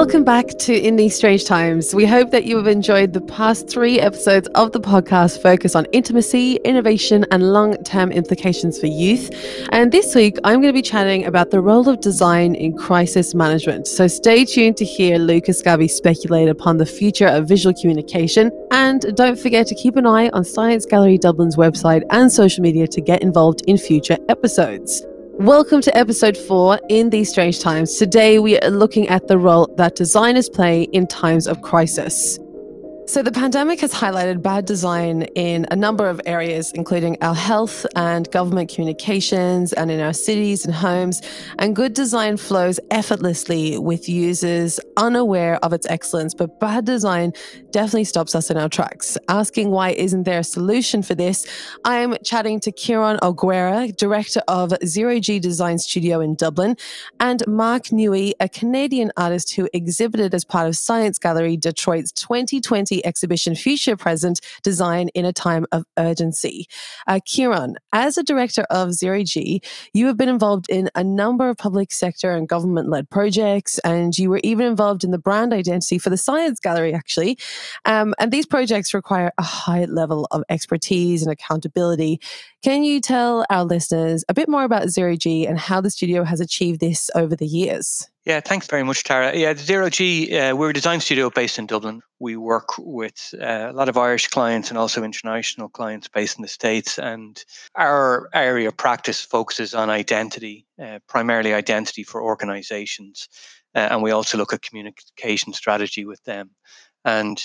Welcome back to In These Strange Times. We hope that you have enjoyed the past three episodes of the podcast focus on intimacy, innovation, and long term implications for youth. And this week, I'm going to be chatting about the role of design in crisis management. So stay tuned to hear Lucas Gabby speculate upon the future of visual communication. And don't forget to keep an eye on Science Gallery Dublin's website and social media to get involved in future episodes. Welcome to episode four in these strange times. Today we are looking at the role that designers play in times of crisis. So, the pandemic has highlighted bad design in a number of areas, including our health and government communications, and in our cities and homes. And good design flows effortlessly with users unaware of its excellence, but bad design definitely stops us in our tracks. Asking why isn't there a solution for this, I'm chatting to Kieran O'Guerra, director of Zero G Design Studio in Dublin, and Mark Ngui, a Canadian artist who exhibited as part of Science Gallery Detroit's 2020 exhibition Future Present Design in a Time of Urgency. Uh, Kieran, as a director of Zero G, you have been involved in a number of public sector and government led projects, and you were even involved in the brand identity for the Science Gallery, actually. Um, and these projects require a high level of expertise and accountability. Can you tell our listeners a bit more about Zero G and how the studio has achieved this over the years? Yeah, thanks very much, Tara. Yeah, Zero G, uh, we're a design studio based in Dublin. We work with uh, a lot of Irish clients and also international clients based in the States. And our area of practice focuses on identity, uh, primarily identity for organizations. Uh, and we also look at communication strategy with them. And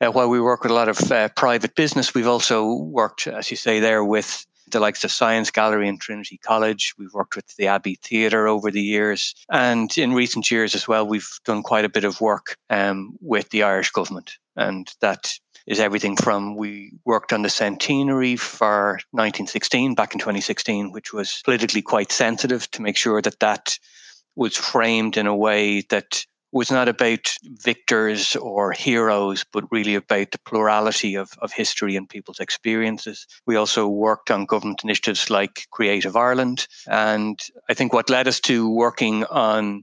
uh, while we work with a lot of uh, private business, we've also worked, as you say, there with the likes of Science Gallery and Trinity College. We've worked with the Abbey Theatre over the years. And in recent years as well, we've done quite a bit of work um, with the Irish government. And that is everything from we worked on the centenary for 1916 back in 2016, which was politically quite sensitive to make sure that that was framed in a way that was not about victors or heroes, but really about the plurality of, of history and people's experiences. We also worked on government initiatives like Creative Ireland. And I think what led us to working on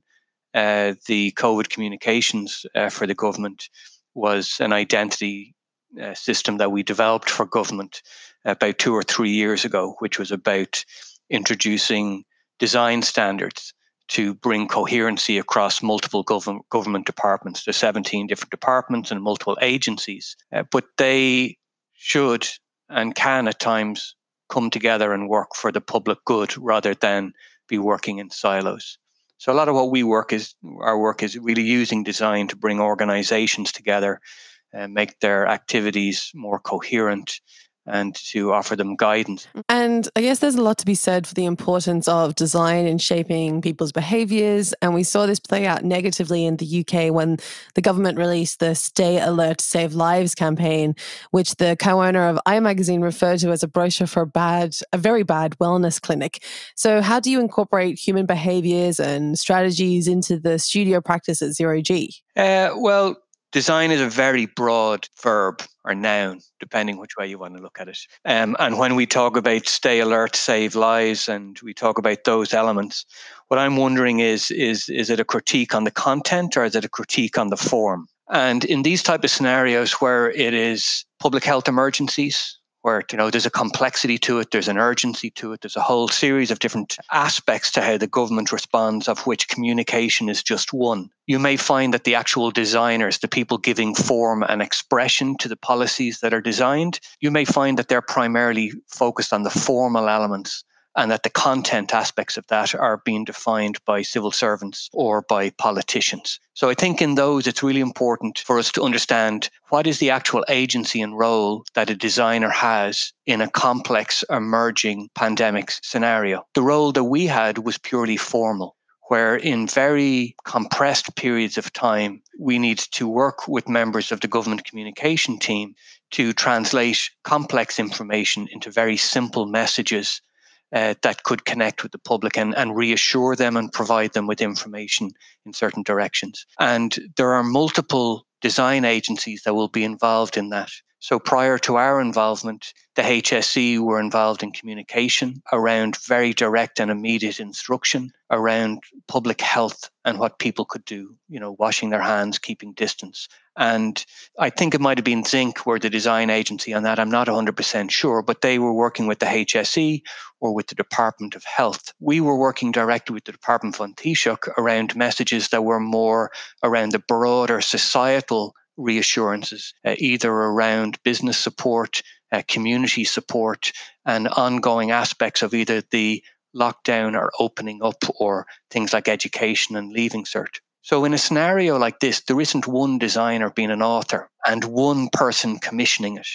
uh, the COVID communications uh, for the government was an identity uh, system that we developed for government about two or three years ago, which was about introducing design standards to bring coherency across multiple government government departments. There's 17 different departments and multiple agencies, uh, but they should and can at times come together and work for the public good rather than be working in silos. So a lot of what we work is our work is really using design to bring organizations together and make their activities more coherent and to offer them guidance. And I guess there's a lot to be said for the importance of design in shaping people's behaviors. And we saw this play out negatively in the UK when the government released the Stay Alert, Save Lives campaign, which the co owner of Eye Magazine referred to as a brochure for a bad, a very bad wellness clinic. So, how do you incorporate human behaviors and strategies into the studio practice at Zero G? Uh, well, design is a very broad verb or noun, depending which way you want to look at it. Um, and when we talk about stay alert, save lives, and we talk about those elements, what I'm wondering is is is it a critique on the content or is it a critique on the form? And in these type of scenarios where it is public health emergencies, where you know there's a complexity to it there's an urgency to it there's a whole series of different aspects to how the government responds of which communication is just one. You may find that the actual designers the people giving form and expression to the policies that are designed you may find that they're primarily focused on the formal elements and that the content aspects of that are being defined by civil servants or by politicians. So I think in those, it's really important for us to understand what is the actual agency and role that a designer has in a complex emerging pandemic scenario. The role that we had was purely formal where in very compressed periods of time, we need to work with members of the government communication team to translate complex information into very simple messages uh, that could connect with the public and, and reassure them and provide them with information in certain directions. And there are multiple design agencies that will be involved in that. So prior to our involvement, the HSE were involved in communication around very direct and immediate instruction around public health and what people could do, you know, washing their hands, keeping distance. And I think it might have been Zinc were the design agency on that. I'm not 100% sure, but they were working with the HSE or with the Department of Health. We were working directly with the Department of Taoiseach around messages that were more around the broader societal reassurances, uh, either around business support, uh, community support, and ongoing aspects of either the lockdown or opening up or things like education and leaving cert. So, in a scenario like this, there isn't one designer being an author and one person commissioning it.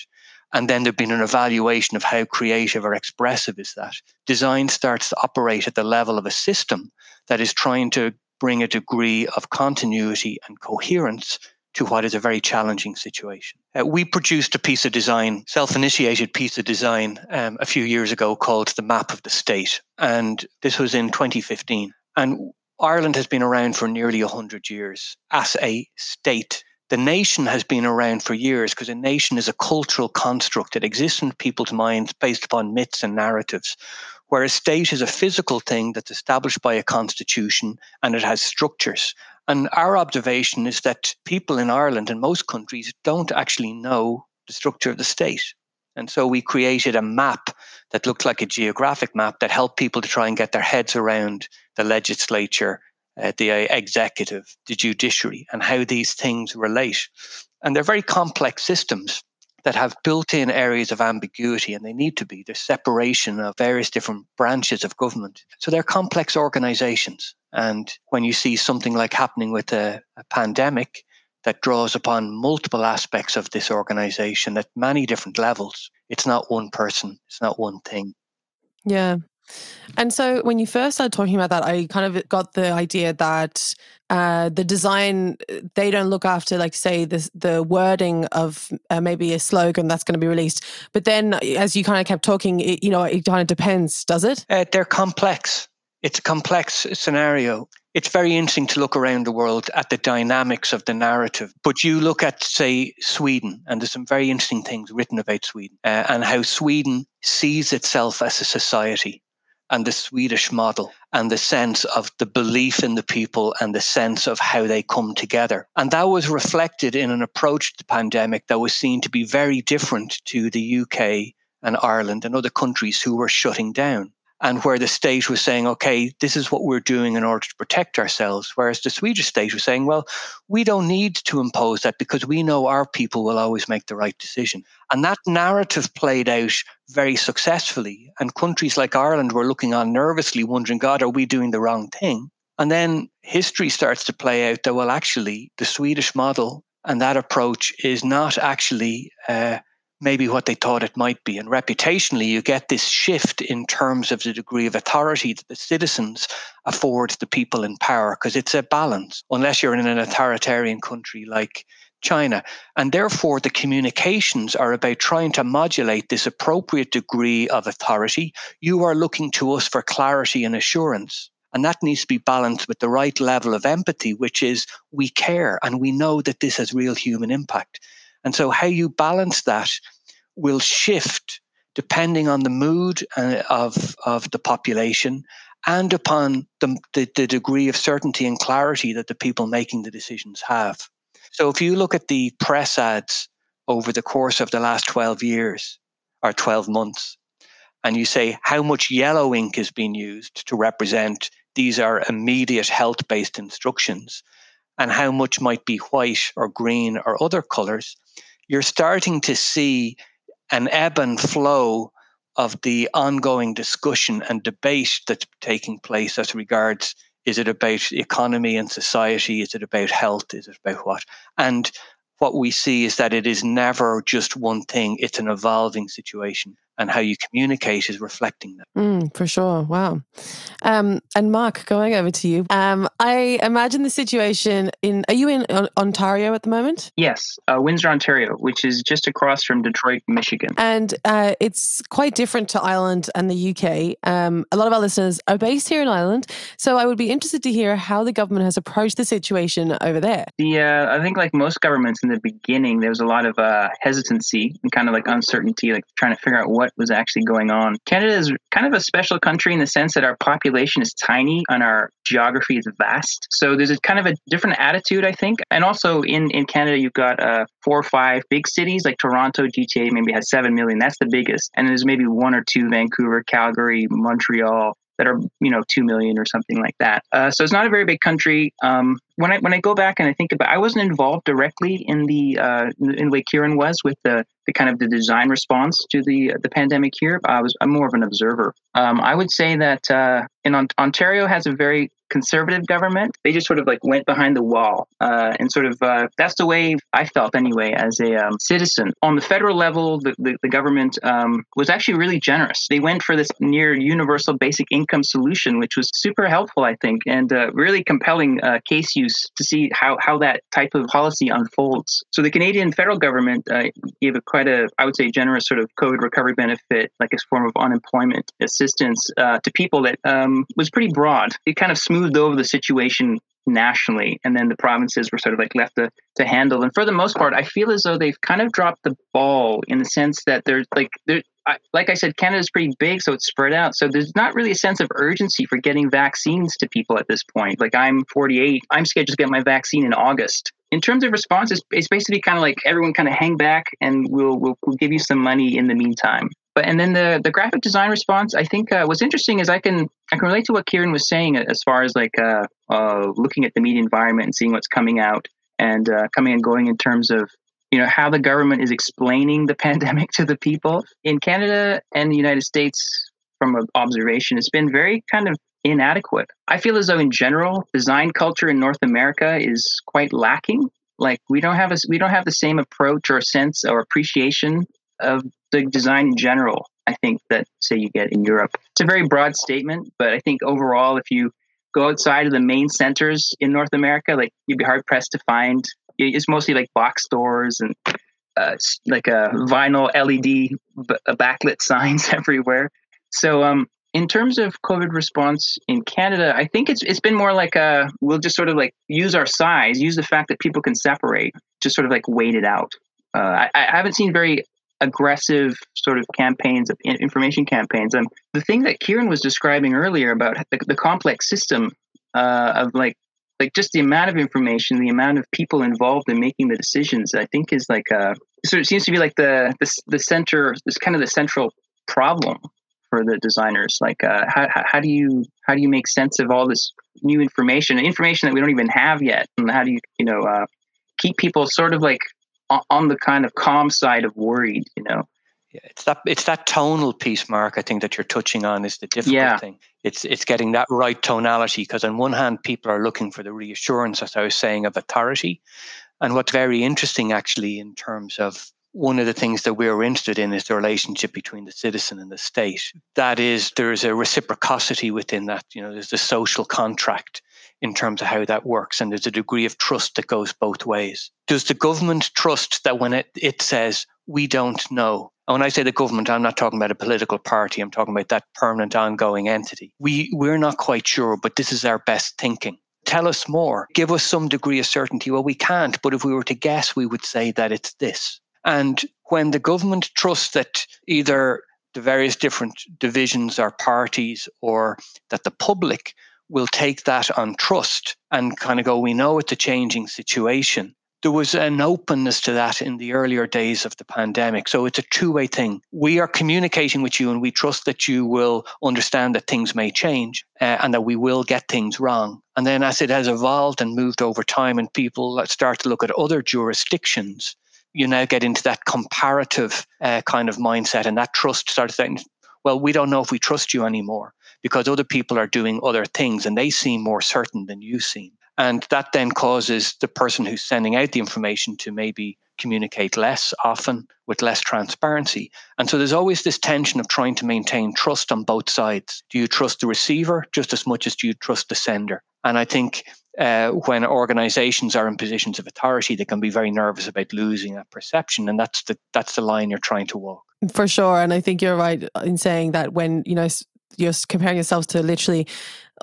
And then there'd been an evaluation of how creative or expressive is that. Design starts to operate at the level of a system that is trying to bring a degree of continuity and coherence to what is a very challenging situation. Uh, we produced a piece of design, self initiated piece of design, um, a few years ago called The Map of the State. And this was in 2015. And Ireland has been around for nearly 100 years as a state. The nation has been around for years because a nation is a cultural construct that exists in people's minds based upon myths and narratives where a state is a physical thing that's established by a constitution and it has structures. And our observation is that people in Ireland and most countries don't actually know the structure of the state. And so we created a map that looked like a geographic map that helped people to try and get their heads around the legislature, uh, the executive, the judiciary, and how these things relate. And they're very complex systems that have built in areas of ambiguity, and they need to be. There's separation of various different branches of government. So they're complex organizations. And when you see something like happening with a, a pandemic that draws upon multiple aspects of this organization at many different levels, it's not one person, it's not one thing. Yeah. And so when you first started talking about that, I kind of got the idea that uh, the design they don't look after, like say the the wording of uh, maybe a slogan that's going to be released. But then, as you kind of kept talking, it, you know, it kind of depends, does it? Uh, they're complex. It's a complex scenario. It's very interesting to look around the world at the dynamics of the narrative. But you look at, say, Sweden, and there's some very interesting things written about Sweden uh, and how Sweden sees itself as a society and the Swedish model and the sense of the belief in the people and the sense of how they come together. And that was reflected in an approach to the pandemic that was seen to be very different to the UK and Ireland and other countries who were shutting down and where the state was saying, okay, this is what we're doing in order to protect ourselves. Whereas the Swedish state was saying, well, we don't need to impose that because we know our people will always make the right decision. And that narrative played out very successfully. And countries like Ireland were looking on nervously, wondering, God, are we doing the wrong thing? And then history starts to play out that, well, actually, the Swedish model and that approach is not actually. Uh, maybe what they thought it might be. And reputationally, you get this shift in terms of the degree of authority that the citizens afford the people in power, because it's a balance, unless you're in an authoritarian country like China. And therefore, the communications are about trying to modulate this appropriate degree of authority. You are looking to us for clarity and assurance. And that needs to be balanced with the right level of empathy, which is we care and we know that this has real human impact. And so, how you balance that will shift depending on the mood uh, of, of the population and upon the, the, the degree of certainty and clarity that the people making the decisions have. So, if you look at the press ads over the course of the last 12 years or 12 months, and you say how much yellow ink is being used to represent these are immediate health based instructions, and how much might be white or green or other colors, you're starting to see an ebb and flow of the ongoing discussion and debate that's taking place as regards is it about economy and society? Is it about health? Is it about what? And what we see is that it is never just one thing, it's an evolving situation. And how you communicate is reflecting that. Mm, for sure. Wow. Um, and Mark, going over to you. Um, I imagine the situation in. Are you in Ontario at the moment? Yes, uh, Windsor, Ontario, which is just across from Detroit, Michigan. And uh, it's quite different to Ireland and the UK. Um, a lot of our listeners are based here in Ireland, so I would be interested to hear how the government has approached the situation over there. The uh, I think like most governments in the beginning, there was a lot of uh, hesitancy and kind of like uncertainty, like trying to figure out what was actually going on. Canada is kind of a special country in the sense that our population is tiny and our geography is vast. So there's a kind of a different attitude, I think. And also in, in Canada, you've got uh, four or five big cities like Toronto, GTA maybe has 7 million. That's the biggest. And there's maybe one or two Vancouver, Calgary, Montreal, that are you know two million or something like that. Uh, so it's not a very big country. Um, when I when I go back and I think about, I wasn't involved directly in the uh, in the way Kieran was with the the kind of the design response to the the pandemic here. I was I'm more of an observer. Um, I would say that uh, in Ontario has a very conservative government. They just sort of like went behind the wall, uh, and sort of uh, that's the way I felt anyway as a um, citizen. On the federal level, the the, the government um, was actually really generous. They went for this near universal basic income solution, which was super helpful, I think, and uh, really compelling uh, case use to see how how that type of policy unfolds. So the Canadian federal government uh, gave a quite a I would say generous sort of COVID recovery benefit, like a form of unemployment assistance uh, to people that um, was pretty broad. It kind of smoothed smoothed over the situation nationally and then the provinces were sort of like left to, to handle. And for the most part i feel as though they've kind of dropped the ball in the sense that there's like there I, like i said canada's pretty big so it's spread out. So there's not really a sense of urgency for getting vaccines to people at this point. Like i'm 48 i'm scheduled to get my vaccine in august. In terms of responses it's, basically kind of like everyone kind of hang back and we'll, we'll, we'll give you some money in the meantime but and then the the graphic design response, I think uh, what's interesting is I can I can relate to what Kieran was saying as far as like uh, uh, looking at the media environment and seeing what's coming out and uh, coming and going in terms of you know how the government is explaining the pandemic to the people in Canada and the United States. From observation, it's been very kind of inadequate. I feel as though in general, design culture in North America is quite lacking. Like we don't have a we don't have the same approach or sense or appreciation of the design in general, I think that say you get in Europe. It's a very broad statement, but I think overall, if you go outside of the main centers in North America, like you'd be hard pressed to find. It's mostly like box stores and uh, like a vinyl LED b- backlit signs everywhere. So, um, in terms of COVID response in Canada, I think it's it's been more like a we'll just sort of like use our size, use the fact that people can separate, just sort of like wait it out. Uh, I, I, haven't seen very aggressive sort of campaigns of information campaigns. And the thing that kieran was describing earlier about the, the complex system uh, of like like just the amount of information the amount of people involved in making the decisions i think is like uh so it seems to be like the the, the center this kind of the central problem for the designers. Like uh how, how do you how do you make sense of all this new information information that we don't even have yet? And how do you you know uh keep people sort of like on the kind of calm side of worried, you know. Yeah, it's that it's that tonal piece, Mark. I think that you're touching on is the difficult yeah. thing. It's it's getting that right tonality because on one hand, people are looking for the reassurance, as I was saying, of authority, and what's very interesting actually in terms of one of the things that we're interested in is the relationship between the citizen and the state. That is, there is a reciprocity within that. You know, there's the social contract in terms of how that works. And there's a degree of trust that goes both ways. Does the government trust that when it, it says, we don't know? And when I say the government, I'm not talking about a political party. I'm talking about that permanent ongoing entity. We, we're not quite sure, but this is our best thinking. Tell us more. Give us some degree of certainty. Well, we can't, but if we were to guess, we would say that it's this. And when the government trusts that either the various different divisions or parties or that the public will take that on trust and kind of go, we know it's a changing situation. There was an openness to that in the earlier days of the pandemic. So it's a two way thing. We are communicating with you and we trust that you will understand that things may change uh, and that we will get things wrong. And then as it has evolved and moved over time and people start to look at other jurisdictions, you now get into that comparative uh, kind of mindset and that trust starts saying, well, we don't know if we trust you anymore because other people are doing other things and they seem more certain than you seem. And that then causes the person who's sending out the information to maybe communicate less often with less transparency. And so there's always this tension of trying to maintain trust on both sides. Do you trust the receiver just as much as do you trust the sender? And I think uh, when organizations are in positions of authority, they can be very nervous about losing that perception. And that's the, that's the line you're trying to walk. For sure. And I think you're right in saying that when, you know, you're comparing yourselves to literally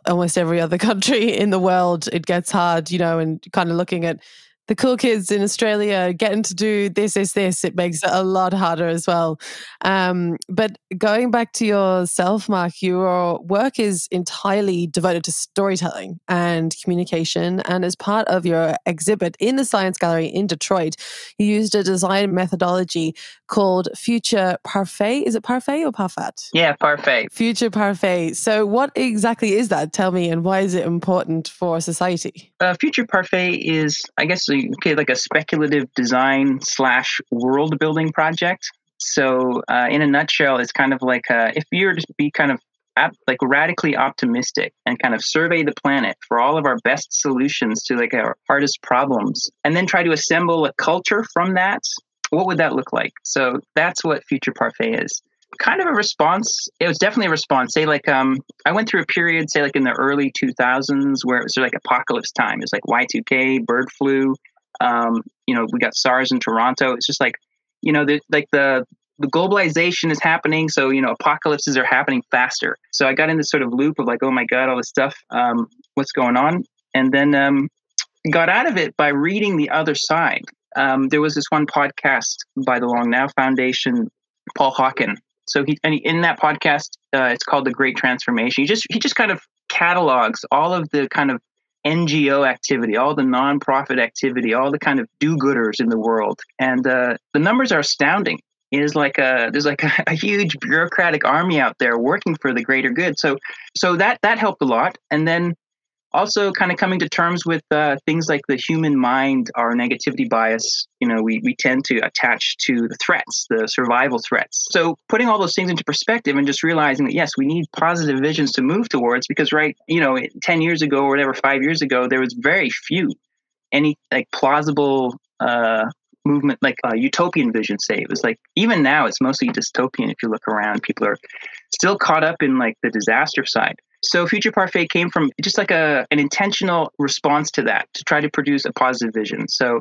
almost every other country in the world, it gets hard, you know, and kind of looking at the cool kids in Australia getting to do this, this, this, it makes it a lot harder as well. Um, but going back to yourself, Mark, your work is entirely devoted to storytelling and communication. And as part of your exhibit in the Science Gallery in Detroit, you used a design methodology called Future Parfait. Is it Parfait or Parfait? Yeah, Parfait. Future Parfait. So, what exactly is that? Tell me, and why is it important for society? Uh, Future Parfait is, I guess, okay, like a speculative design slash world building project. So, uh, in a nutshell, it's kind of like uh, if you were to be kind of ap- like radically optimistic and kind of survey the planet for all of our best solutions to like our hardest problems, and then try to assemble a culture from that, what would that look like? So that's what Future Parfait is kind of a response. It was definitely a response. Say like um, I went through a period, say like in the early 2000s, where it was like apocalypse time. It was like Y2K, bird flu, um, you know, we got SARS in Toronto. It's just like, you know, the, like the the globalization is happening, so you know, apocalypses are happening faster. So I got in this sort of loop of like, oh my god, all this stuff, um, what's going on? And then um, got out of it by reading the other side. Um, there was this one podcast by the Long Now Foundation, Paul Hawken. So he and in that podcast, uh, it's called The Great Transformation. He just he just kind of catalogs all of the kind of NGO activity, all the nonprofit activity, all the kind of do-gooders in the world, and uh, the numbers are astounding. It is like a there's like a, a, huge bureaucratic army out there working for the greater good. So so that that helped a lot. And then also kind of coming to terms with uh, things like the human mind, our negativity bias. You know, we, we tend to attach to the threats, the survival threats. So putting all those things into perspective and just realizing that, yes, we need positive visions to move towards because, right, you know, 10 years ago or whatever, five years ago, there was very few, any like plausible uh, movement, like uh, utopian vision, say. It was like, even now, it's mostly dystopian if you look around. People are still caught up in like the disaster side. So Future Parfait came from just like a an intentional response to that to try to produce a positive vision. So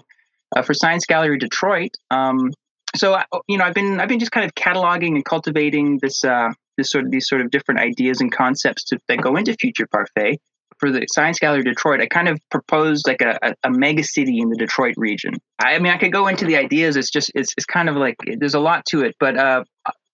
uh, for Science Gallery Detroit, um, so uh, you know I've been I've been just kind of cataloging and cultivating this uh, this sort of these sort of different ideas and concepts to, that go into Future Parfait. For the Science Gallery Detroit, I kind of proposed like a, a, a mega city in the Detroit region. I, I, mean, I could go into the ideas. It's just it's, it's kind of like there's a lot to it, but uh,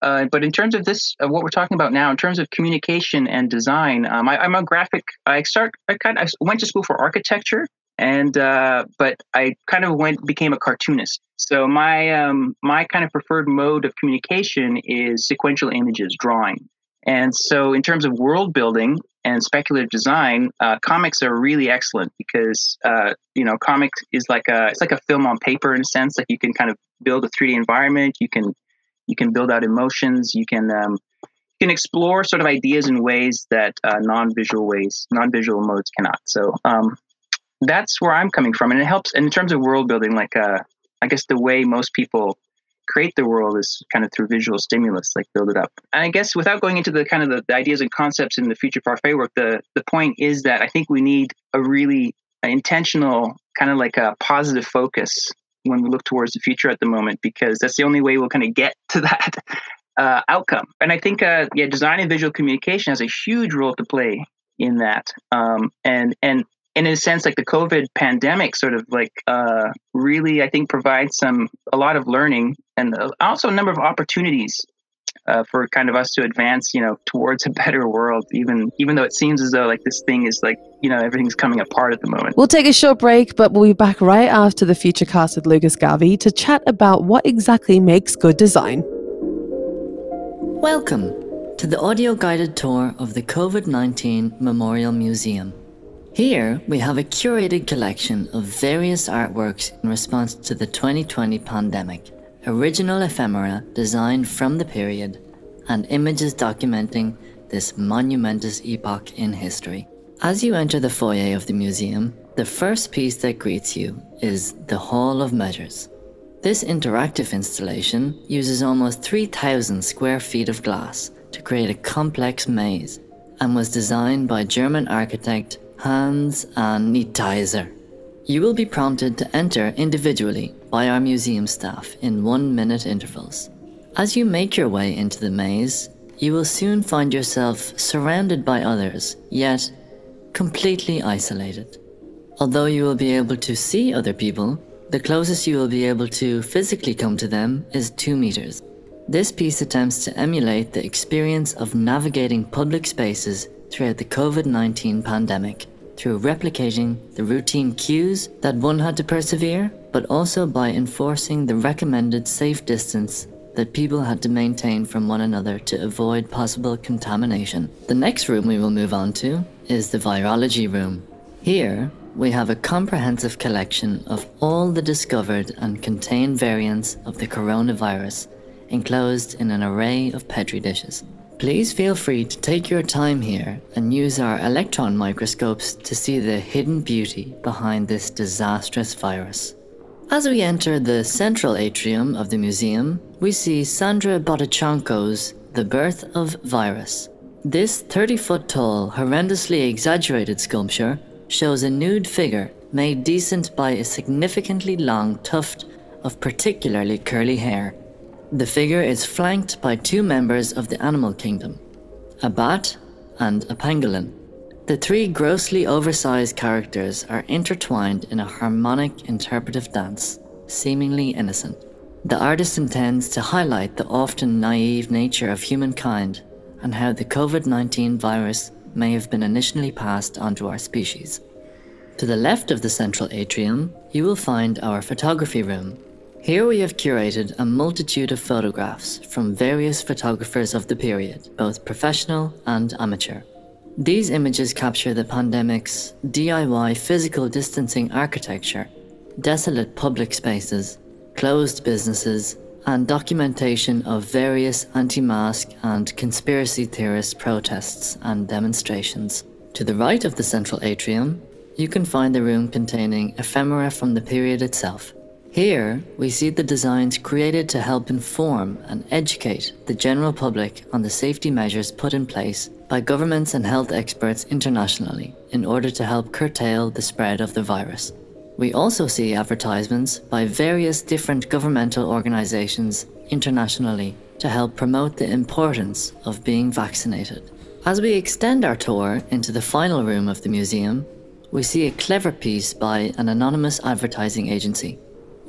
uh, but in terms of this, uh, what we're talking about now, in terms of communication and design, um, I, am a graphic. I start. I kind of I went to school for architecture, and uh, but I kind of went became a cartoonist. So my um, my kind of preferred mode of communication is sequential images, drawing. And so, in terms of world building and speculative design, uh, comics are really excellent because uh, you know, comic is like a it's like a film on paper in a sense. Like you can kind of build a 3D environment. You can you can build out emotions. You can um, you can explore sort of ideas in ways that uh, non-visual ways, non-visual modes cannot. So um, that's where I'm coming from, and it helps. And in terms of world building, like uh, I guess the way most people create the world is kind of through visual stimulus, like build it up. And I guess without going into the kind of the, the ideas and concepts in the future parfait work, the the point is that I think we need a really intentional kind of like a positive focus when we look towards the future at the moment because that's the only way we'll kind of get to that uh, outcome. And I think, uh, yeah, design and visual communication has a huge role to play in that. Um, and and and in a sense, like the COVID pandemic, sort of like uh, really, I think provides some a lot of learning and also a number of opportunities uh, for kind of us to advance, you know, towards a better world. Even even though it seems as though like this thing is like you know everything's coming apart at the moment. We'll take a short break, but we'll be back right after the future cast with Lucas Garvey to chat about what exactly makes good design. Welcome to the audio guided tour of the COVID 19 Memorial Museum. Here, we have a curated collection of various artworks in response to the 2020 pandemic original ephemera designed from the period, and images documenting this monumentous epoch in history. As you enter the foyer of the museum, the first piece that greets you is the Hall of Measures. This interactive installation uses almost 3,000 square feet of glass to create a complex maze and was designed by German architect Hans and Nieteiser. You will be prompted to enter individually by our museum staff in one minute intervals. As you make your way into the maze, you will soon find yourself surrounded by others, yet completely isolated. Although you will be able to see other people, the closest you will be able to physically come to them is 2 meters. This piece attempts to emulate the experience of navigating public spaces throughout the COVID 19 pandemic through replicating the routine cues that one had to persevere, but also by enforcing the recommended safe distance that people had to maintain from one another to avoid possible contamination. The next room we will move on to is the virology room. Here, we have a comprehensive collection of all the discovered and contained variants of the coronavirus enclosed in an array of Petri dishes. Please feel free to take your time here and use our electron microscopes to see the hidden beauty behind this disastrous virus. As we enter the central atrium of the museum, we see Sandra Bottachenko's The Birth of Virus. This 30 foot tall, horrendously exaggerated sculpture shows a nude figure made decent by a significantly long tuft of particularly curly hair. The figure is flanked by two members of the animal kingdom a bat and a pangolin. The three grossly oversized characters are intertwined in a harmonic interpretive dance, seemingly innocent. The artist intends to highlight the often naive nature of humankind and how the COVID 19 virus may have been initially passed onto our species. To the left of the central atrium, you will find our photography room, here we have curated a multitude of photographs from various photographers of the period, both professional and amateur. These images capture the pandemic's DIY physical distancing architecture, desolate public spaces, closed businesses, and documentation of various anti mask and conspiracy theorist protests and demonstrations. To the right of the central atrium, you can find the room containing ephemera from the period itself. Here, we see the designs created to help inform and educate the general public on the safety measures put in place by governments and health experts internationally in order to help curtail the spread of the virus. We also see advertisements by various different governmental organizations internationally to help promote the importance of being vaccinated. As we extend our tour into the final room of the museum, we see a clever piece by an anonymous advertising agency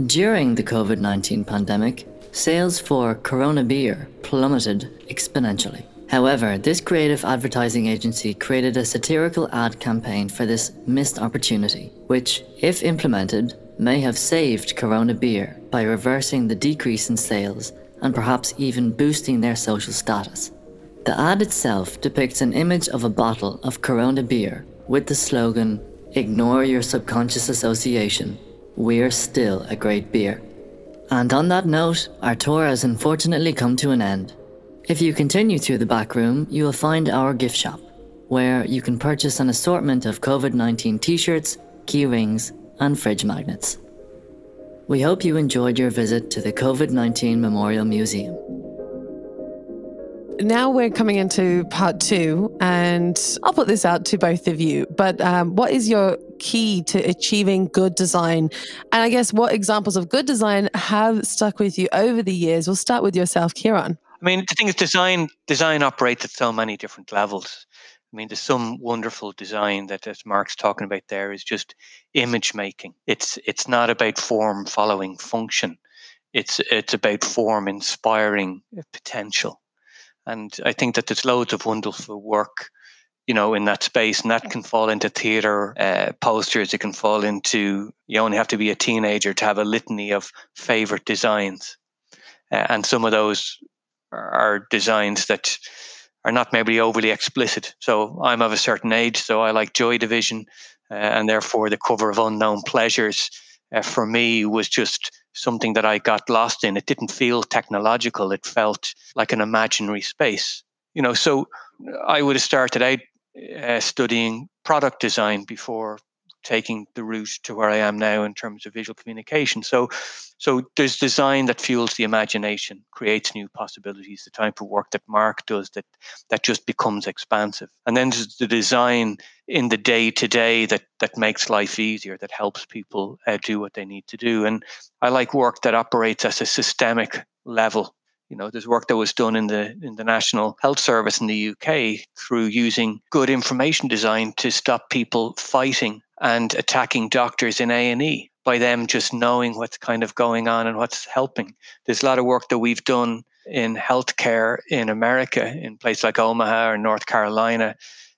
during the COVID 19 pandemic, sales for Corona beer plummeted exponentially. However, this creative advertising agency created a satirical ad campaign for this missed opportunity, which, if implemented, may have saved Corona beer by reversing the decrease in sales and perhaps even boosting their social status. The ad itself depicts an image of a bottle of Corona beer with the slogan, Ignore your subconscious association we're still a great beer. And on that note, our tour has unfortunately come to an end. If you continue through the back room, you will find our gift shop, where you can purchase an assortment of COVID 19 t shirts, key rings, and fridge magnets. We hope you enjoyed your visit to the COVID 19 Memorial Museum. Now we're coming into part two, and I'll put this out to both of you. But um, what is your key to achieving good design? And I guess what examples of good design have stuck with you over the years? We'll start with yourself, Kieran. I mean, the thing is, design design operates at so many different levels. I mean, there's some wonderful design that, as Mark's talking about there, is just image making. It's it's not about form following function. It's it's about form inspiring potential, and I think that there's loads of wonderful work you know, in that space, and that can fall into theater uh, posters. It can fall into you only have to be a teenager to have a litany of favorite designs, uh, and some of those are designs that are not maybe overly explicit. So I'm of a certain age, so I like Joy Division, uh, and therefore the cover of Unknown Pleasures uh, for me was just something that I got lost in. It didn't feel technological; it felt like an imaginary space. You know, so I would have started out uh, studying product design before taking the route to where I am now in terms of visual communication. So, so there's design that fuels the imagination, creates new possibilities. The type of work that Mark does that that just becomes expansive, and then there's the design in the day to day that that makes life easier, that helps people uh, do what they need to do. And I like work that operates at a systemic level you know there's work that was done in the in the national health service in the UK through using good information design to stop people fighting and attacking doctors in A&E by them just knowing what's kind of going on and what's helping. There's a lot of work that we've done in healthcare in America in places like Omaha or North Carolina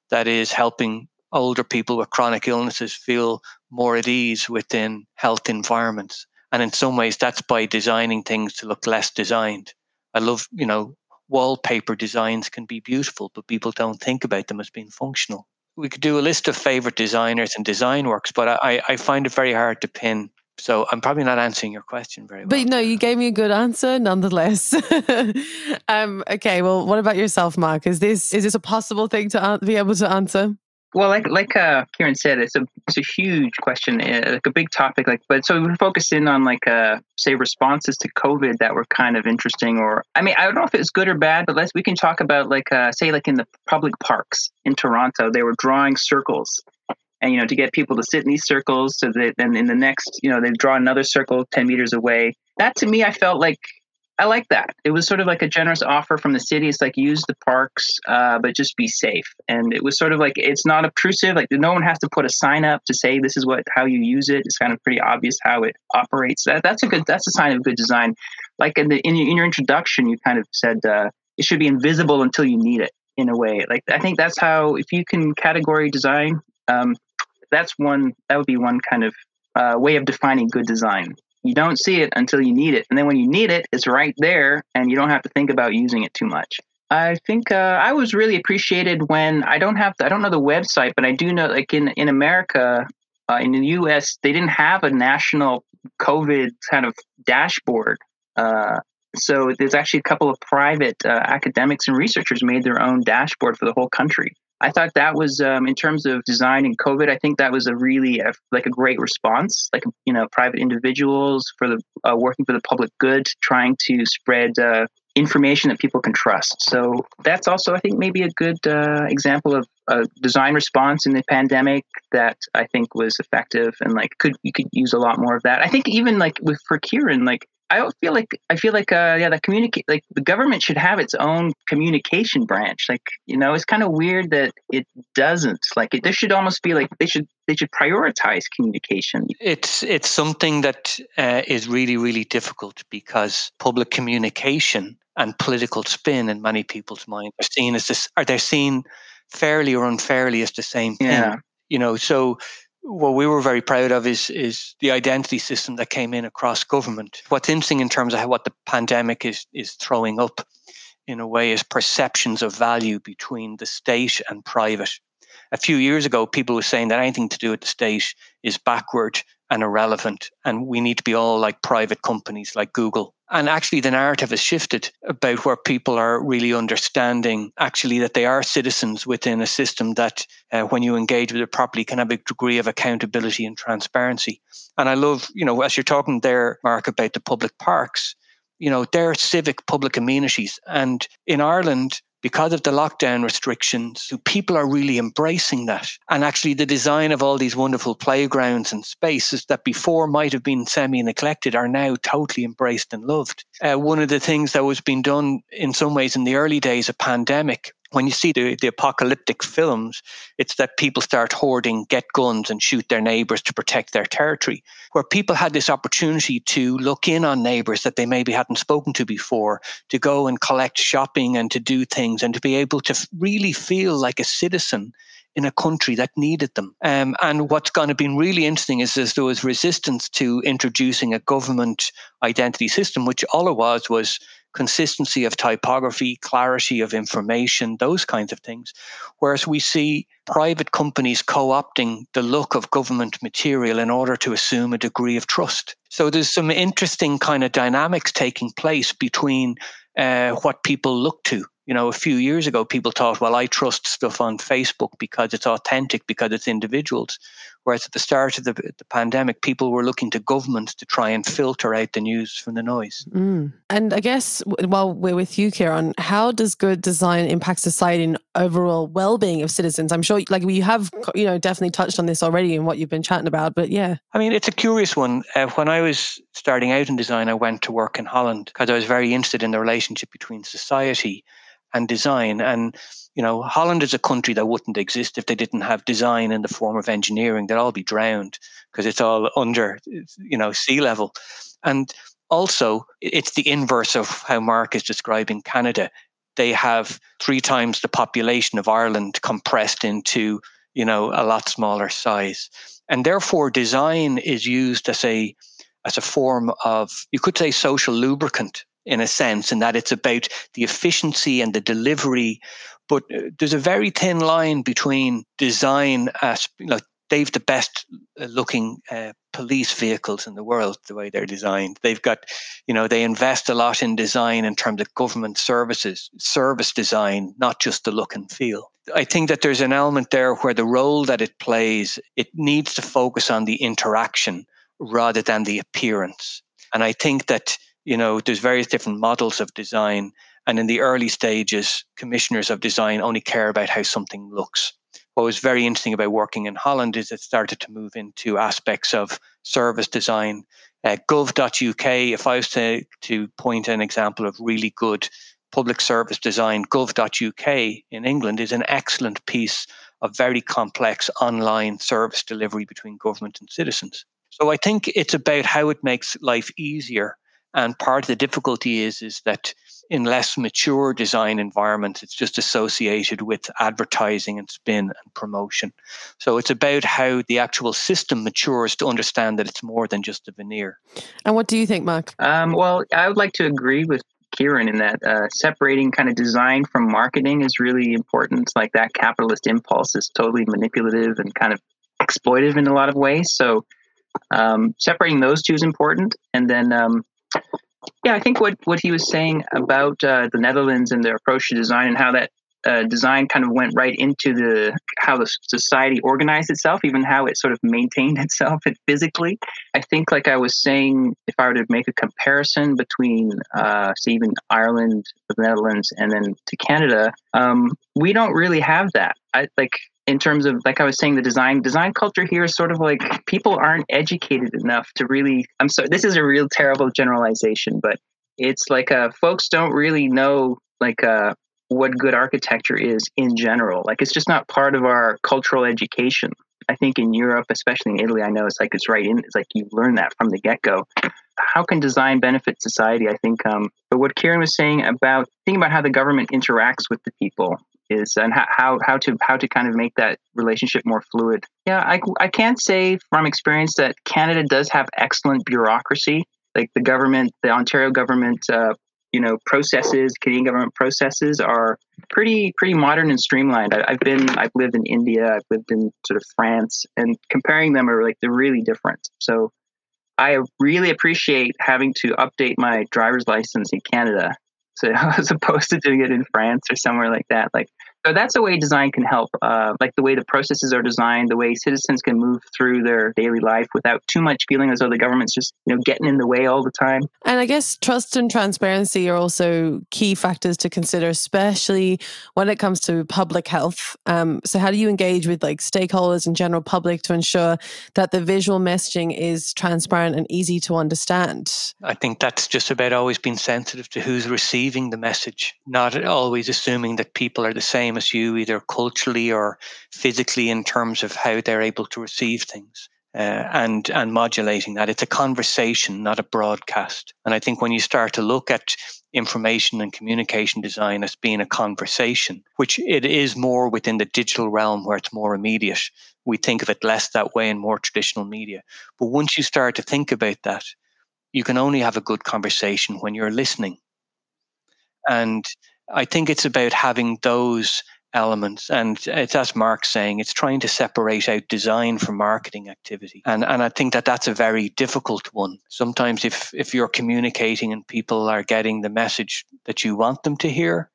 that is helping older people with chronic illnesses feel more at ease within health environments. And in some ways that's by designing things to look less designed. I love, you know, wallpaper designs can be beautiful, but people don't think about them as being functional. We could do a list of favorite designers and design works, but I, I find it very hard to pin. So I'm probably not answering your question very well. But no, you gave me a good answer nonetheless. um, okay, well, what about yourself, Mark? Is this is this a possible thing to be able to answer? Well, like like uh, Kieran said, it's a it's a huge question, uh, like a big topic. Like, but so we focus in on like uh, say responses to COVID that were kind of interesting, or I mean, I don't know if it's good or bad, but let's we can talk about like uh, say like in the public parks in Toronto, they were drawing circles, and you know to get people to sit in these circles, so that then in the next, you know, they draw another circle ten meters away. That to me, I felt like I like that. It was sort of like a generous offer from the city. It's like use the parks, uh, but just be safe. And it was sort of like it's not obtrusive. Like no one has to put a sign up to say this is what how you use it. It's kind of pretty obvious how it operates. That, that's a good. That's a sign of good design. Like in the in your, in your introduction, you kind of said uh, it should be invisible until you need it. In a way, like I think that's how if you can category design, um, that's one that would be one kind of uh, way of defining good design you don't see it until you need it. And then when you need it, it's right there and you don't have to think about using it too much. I think uh, I was really appreciated when I don't have to, I don't know the website, but I do know like in in America, uh, in the U.S., they didn't have a national COVID kind of dashboard. Uh, so there's actually a couple of private uh, academics and researchers made their own dashboard for the whole country. I thought that was um, in terms of design and COVID. I think that was a really a, like a great response. Like you know, private individuals for the uh, working for the public good, trying to spread uh, information that people can trust. So that's also, I think, maybe a good uh, example of a design response in the pandemic that I think was effective and like could you could use a lot more of that. I think even like with for Kieran, like I feel like I feel like uh, yeah, the communicate like the government should have its own communication branch. Like you know, it's kind of weird that it doesn't. Like it, there should almost be like they should they should prioritize communication. It's it's something that uh, is really really difficult because public communication and political spin in many people's minds are seen as this are they seen fairly or unfairly as the same thing. Yeah. You know, so what we were very proud of is is the identity system that came in across government. What's interesting in terms of what the pandemic is is throwing up in a way is perceptions of value between the state and private. A few years ago, people were saying that anything to do with the state is backward and irrelevant, and we need to be all like private companies like Google and actually, the narrative has shifted about where people are really understanding actually that they are citizens within a system that, uh, when you engage with it properly, can have a degree of accountability and transparency. And I love, you know, as you're talking there, Mark, about the public parks, you know, they're civic public amenities. And in Ireland, because of the lockdown restrictions, people are really embracing that. And actually, the design of all these wonderful playgrounds and spaces that before might have been semi neglected are now totally embraced and loved. Uh, one of the things that was being done in some ways in the early days of pandemic when you see the, the apocalyptic films, it's that people start hoarding, get guns, and shoot their neighbors to protect their territory. Where people had this opportunity to look in on neighbors that they maybe hadn't spoken to before, to go and collect shopping and to do things, and to be able to really feel like a citizen in a country that needed them. Um, and what's going to be really interesting is, is there was resistance to introducing a government identity system, which all it was was consistency of typography, clarity of information, those kinds of things. Whereas we see private companies co opting the look of government material in order to assume a degree of trust. So there's some interesting kind of dynamics taking place between uh, what people look to. You know, a few years ago, people thought, well, I trust stuff on Facebook because it's authentic, because it's individuals. Whereas at the start of the, the pandemic, people were looking to government to try and filter out the news from the noise. Mm. And I guess while we're with you, Kieran, how does good design impact society and overall well-being of citizens? I'm sure, like we have, you know, definitely touched on this already in what you've been chatting about. But yeah, I mean, it's a curious one. Uh, when I was starting out in design, I went to work in Holland because I was very interested in the relationship between society and design. And you know, Holland is a country that wouldn't exist if they didn't have design in the form of engineering. They'd all be drowned because it's all under, you know, sea level. And also, it's the inverse of how Mark is describing Canada. They have three times the population of Ireland compressed into, you know, a lot smaller size. And therefore, design is used as a as a form of, you could say, social lubricant in a sense, in that it's about the efficiency and the delivery but uh, there's a very thin line between design as like they've the best uh, looking uh, police vehicles in the world the way they're designed. They've got you know they invest a lot in design in terms of government services service design not just the look and feel. I think that there's an element there where the role that it plays it needs to focus on the interaction rather than the appearance. And i think that you know there's various different models of design and in the early stages, commissioners of design only care about how something looks. What was very interesting about working in Holland is it started to move into aspects of service design. Uh, gov.uk, if I was to, to point an example of really good public service design, gov.uk in England is an excellent piece of very complex online service delivery between government and citizens. So I think it's about how it makes life easier. And part of the difficulty is, is that in less mature design environments, it's just associated with advertising and spin and promotion. So it's about how the actual system matures to understand that it's more than just a veneer. And what do you think, Mark? Um, well, I would like to agree with Kieran in that uh, separating kind of design from marketing is really important. Like that capitalist impulse is totally manipulative and kind of exploitive in a lot of ways. So um, separating those two is important. And then um, yeah, I think what, what he was saying about uh, the Netherlands and their approach to design and how that uh, design kind of went right into the how the society organized itself, even how it sort of maintained itself physically. I think, like I was saying, if I were to make a comparison between, uh, say, even Ireland, the Netherlands, and then to Canada, um, we don't really have that. I like in terms of like I was saying, the design design culture here is sort of like people aren't educated enough to really. I'm sorry, this is a real terrible generalization, but it's like uh, folks don't really know like uh, what good architecture is in general. Like it's just not part of our cultural education. I think in Europe, especially in Italy, I know it's like it's right in. It's like you learn that from the get go. How can design benefit society? I think. Um, but what Kieran was saying about thinking about how the government interacts with the people is and how, how to how to kind of make that relationship more fluid. Yeah, I, I can't say from experience that Canada does have excellent bureaucracy. Like the government, the Ontario government, uh, you know, processes, Canadian government processes are pretty pretty modern and streamlined. I, have been, I've lived in India, I've lived in sort of France, and comparing them are like they're really different. So I really appreciate having to update my driver's license in Canada so as opposed to doing it in France or somewhere like that. Like so that's the way design can help, uh, like the way the processes are designed, the way citizens can move through their daily life without too much feeling as though the government's just you know getting in the way all the time. And I guess trust and transparency are also key factors to consider, especially when it comes to public health. Um, so how do you engage with like stakeholders and general public to ensure that the visual messaging is transparent and easy to understand? I think that's just about always being sensitive to who's receiving the message, not always assuming that people are the same same as you, either culturally or physically, in terms of how they're able to receive things. Uh, and and modulating that. It's a conversation not a broadcast. And i think when you start to look at information and communication design as being a conversation which it is more within the digital realm where it's more immediate we think of it less that way in more traditional media. But once you start to think about that you can only have a good conversation when you're listening. And I think it's about having those elements and it's as mark's saying it's trying to separate out design from marketing activity. And and i think that that's a very difficult one. Sometimes if if you're communicating and people are getting the message that you want them to hear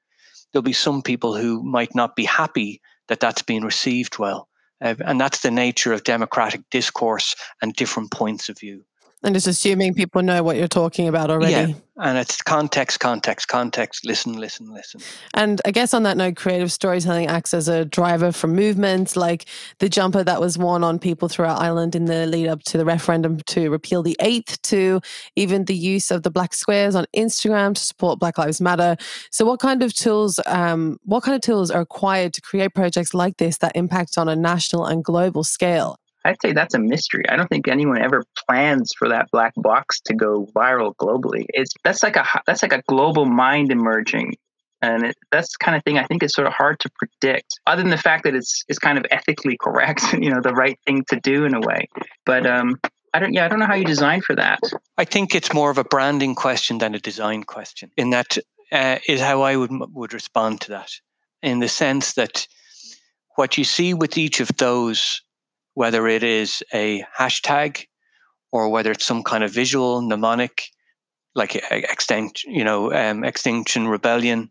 there'll be some people who might not be happy that that's being received well. Uh, and that's the nature of democratic discourse and different points of view. And just assuming people know what you're talking about already. Yeah. And it's context, context, context, listen, listen, listen. And I guess on that note, creative storytelling acts as a driver for movements like the jumper that was worn on people throughout Ireland in the lead up to the referendum to repeal the eighth, to even the use of the black squares on Instagram to support Black Lives Matter. So what kind of tools um, what kind of tools are required to create projects like this that impact on a national and global scale? I'd say that's a mystery. I don't think anyone ever plans for that black box to go viral globally. It's that's like a that's like a global mind emerging, and it, that's the kind of thing I think is sort of hard to predict. Other than the fact that it's it's kind of ethically correct, you know, the right thing to do in a way. But um, I don't. Yeah, I don't know how you design for that. I think it's more of a branding question than a design question. In that uh, is how I would would respond to that. In the sense that what you see with each of those whether it is a hashtag or whether it's some kind of visual mnemonic like extinction, you know, um, extinction rebellion.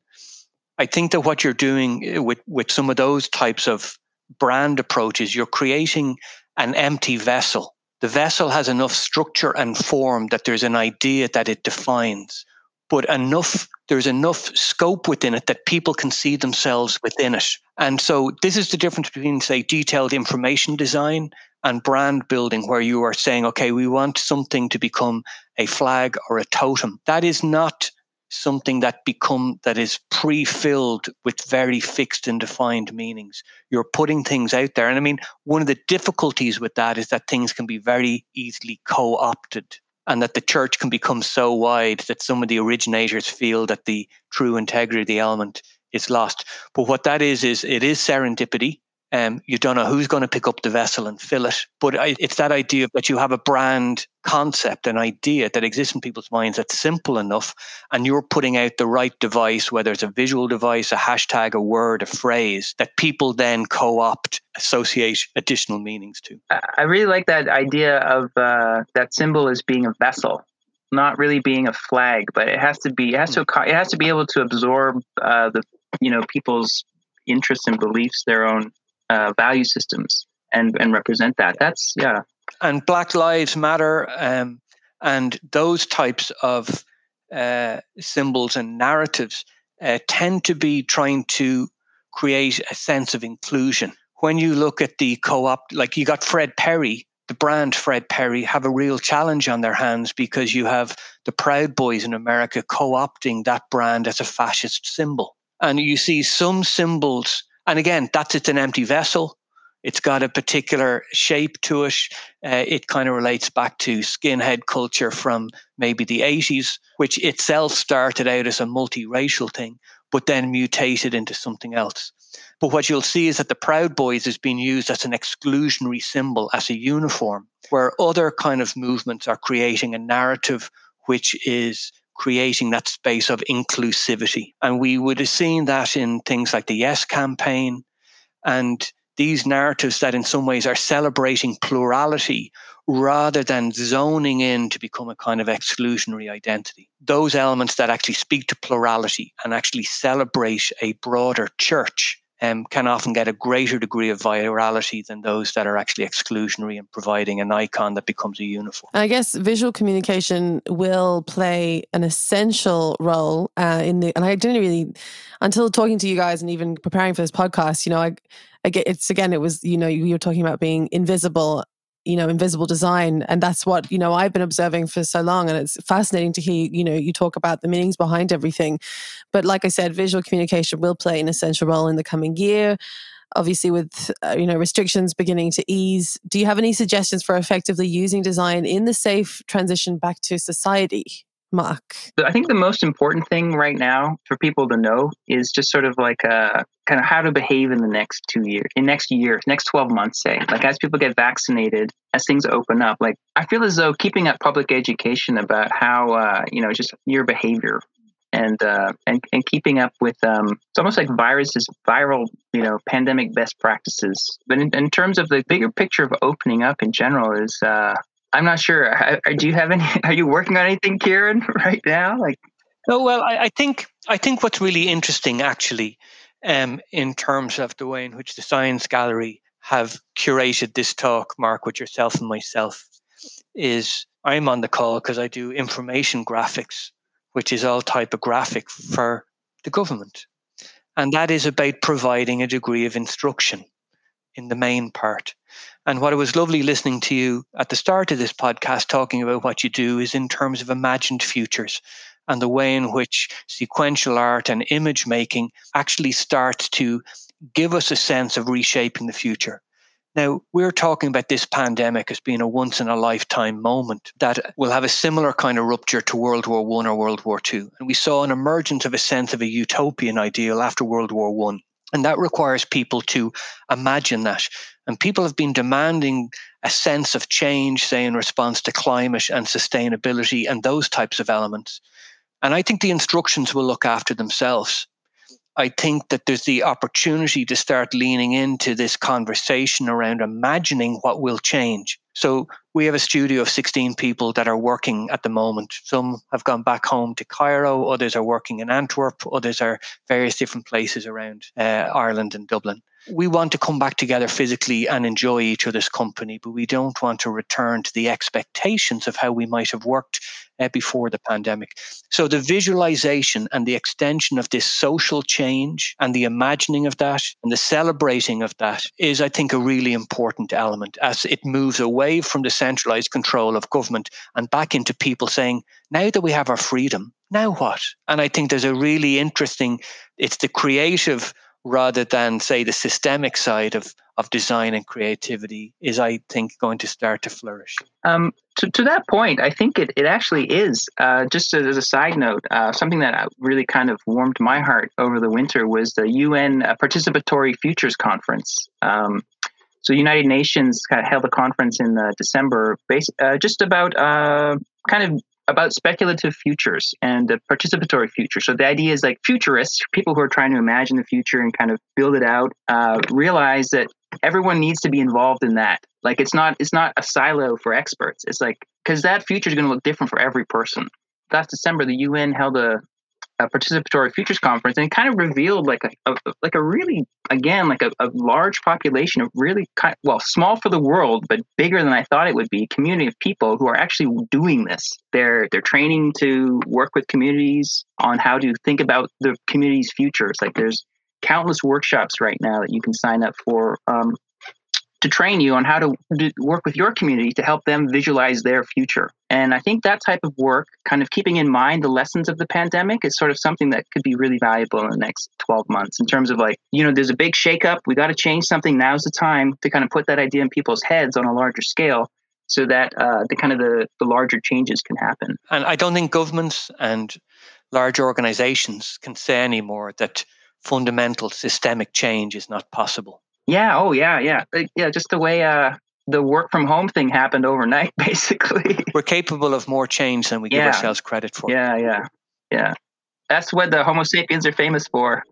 I think that what you're doing eh, with with some of those types of brand approaches, you're creating an empty vessel. The vessel has enough structure and form that there's an idea that it defines, but enough there's enough scope within it that people can see themselves within it. And so this is the difference between, say, detailed information design and brand building, where you are saying, okay, we want something to become a flag or a totem. That is not something that become that is pre-filled with very fixed and defined meanings you're putting things out there and i mean one of the difficulties with that is that things can be very easily co-opted and that the church can become so wide that some of the originators feel that the true integrity of the element is lost. But what that is is it is serendipity. Um, you don't know who's going to pick up the vessel and fill it. But I, it's that idea that you have a brand concept, an idea that exists in people's minds that's simple enough, and you're putting out the right device, whether it's a visual device, a hashtag, a word, a phrase, that people then co opt, associate additional meanings to. I really like that idea of uh, that symbol as being a vessel not really being a flag, but it has to be it has to it has to be able to absorb uh, the you know people's interests and beliefs, their own uh, value systems, and and represent that. That's yeah. And Black Lives Matter, um, and those types of uh, symbols and narratives uh, tend to be trying to create a sense of inclusion. When you look at the co-op, like you got Fred Perry, the brand Fred Perry have a real challenge on their hands because you have the Proud Boys in America co opting that brand as a fascist symbol. And you see some symbols, and again, that's it's an empty vessel. It's got a particular shape to it. Uh, it kind of relates back to skinhead culture from maybe the 80s, which itself started out as a multiracial thing, but then mutated into something else. But what you'll see is that the Proud Boys is being used as an exclusionary symbol, as a uniform, where other kind of movements are creating a narrative which is creating that space of inclusivity. And we would have seen that in things like the Yes campaign and these narratives that in some ways are celebrating plurality rather than zoning in to become a kind of exclusionary identity. Those elements that actually speak to plurality and actually celebrate a broader church um, can often get a greater degree of virality than those that are actually exclusionary and providing an icon that becomes a uniform. I guess visual communication will play an essential role uh, in the, and I didn't really, until talking to you guys and even preparing for this podcast, you know, I, I get, it's again, it was, you know, you were talking about being invisible you know invisible design. And that's what you know i've been observing for so long and it's fascinating to hear you know you talk about the meanings behind everything. But like i said visual communication will play an essential role in the coming year obviously with uh, you know restrictions beginning to ease. Do you have any suggestions for effectively using design in the safe transition back to society Mark? I think the most important thing right now for people to know is just sort of like a uh, kind of how to behave in the next two years, in next year, next 12 months, say. Like as people get vaccinated, as things open up, like I feel as though keeping up public education about how, uh, you know, just your behavior and uh, and and keeping up with um, it's almost like viruses, viral, you know, pandemic best practices. But in, in terms of the bigger picture of opening up in general, is uh, I'm not sure. i Do you have any? Are you working on anything, Kieran, right now? Like, oh well, I, I think I think what's really interesting, actually, um, in terms of the way in which the Science Gallery have curated this talk, Mark, with yourself and myself, is I'm on the call because I do information graphics, which is all typographic for the government. And that is about providing a degree of instruction in the main part. And what it was lovely listening to you at the start of this podcast talking about what you do is in terms of imagined futures and the way in which sequential art and image making actually starts to give us a sense of reshaping the future. Now, we're talking about this pandemic as being a once in a lifetime moment that will have a similar kind of rupture to World War One or World War Two. And we saw an emergence of a sense of a utopian ideal after World War One. And that requires people to imagine that. And people have been demanding a sense of change, say, in response to climate and sustainability and those types of elements. And I think the instructions will look after themselves. I think that there's the opportunity to start leaning into this conversation around imagining what will change. So we have a studio of 16 people that are working at the moment. Some have gone back home to Cairo, others are working in Antwerp, others are various different places around uh, Ireland and Dublin we want to come back together physically and enjoy each other's company, but we don't want to return to the expectations of how we might have worked uh, before the pandemic. So, the visualization and the extension of this social change and the imagining of that and the celebrating of that is, I think, a really important element as it moves away from the centralized control of government and back into people saying, now that we have our freedom, now what? And I think there's a really interesting, it's the creative rather than say the systemic side of of design and creativity is i think going to start to flourish. Um, to, to that point i think it, it actually is uh, just as a side note uh, something that really kind of warmed my heart over the winter was the un uh, participatory futures conference. Um, so united nations kind of held a conference in uh, december uh, just about uh, kind of about speculative futures and the participatory future. So the idea is like futurists, people who are trying to imagine the future and kind of build it out, uh, realize that everyone needs to be involved in that. Like it's not it's not a silo for experts. It's like because that future is going to look different for every person. Last December, the UN held a a participatory futures conference and kind of revealed like a, a like a really again like a, a, large population of really kind well small for the world but bigger than i thought it would be community of people who are actually doing this. They're they're training to work with communities on how to think about the community's futures. Like there's countless workshops right now that you can sign up for um, to train you on how to work with your community to help them visualize their future. And I think that type of work, kind of keeping in mind the lessons of the pandemic, is sort of something that could be really valuable in the next 12 months in terms of like, you know, there's a big shakeup. We got to change something. Now's the time to kind of put that idea in people's heads on a larger scale so that uh, the kind of the, the larger changes can happen. And I don't think governments and large organizations can say anymore that fundamental systemic change is not possible. Yeah. Oh, yeah. Yeah. Yeah. Just the way uh, the work from home thing happened overnight, basically. We're capable of more change than we yeah. give ourselves credit for. Yeah. Yeah. Yeah. That's what the Homo sapiens are famous for.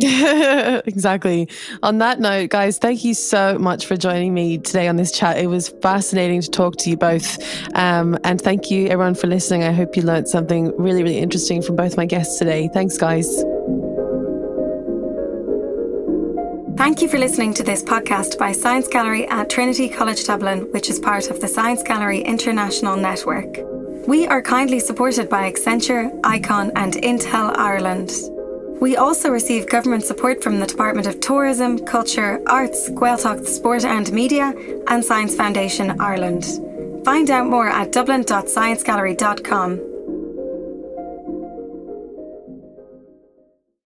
exactly. On that note, guys, thank you so much for joining me today on this chat. It was fascinating to talk to you both. Um, and thank you, everyone, for listening. I hope you learned something really, really interesting from both my guests today. Thanks, guys. Thank you for listening to this podcast by Science Gallery at Trinity College Dublin, which is part of the Science Gallery International Network. We are kindly supported by Accenture, Icon, and Intel Ireland. We also receive government support from the Department of Tourism, Culture, Arts, Gaeltacht, Sport and Media, and Science Foundation Ireland. Find out more at dublin.sciencegallery.com.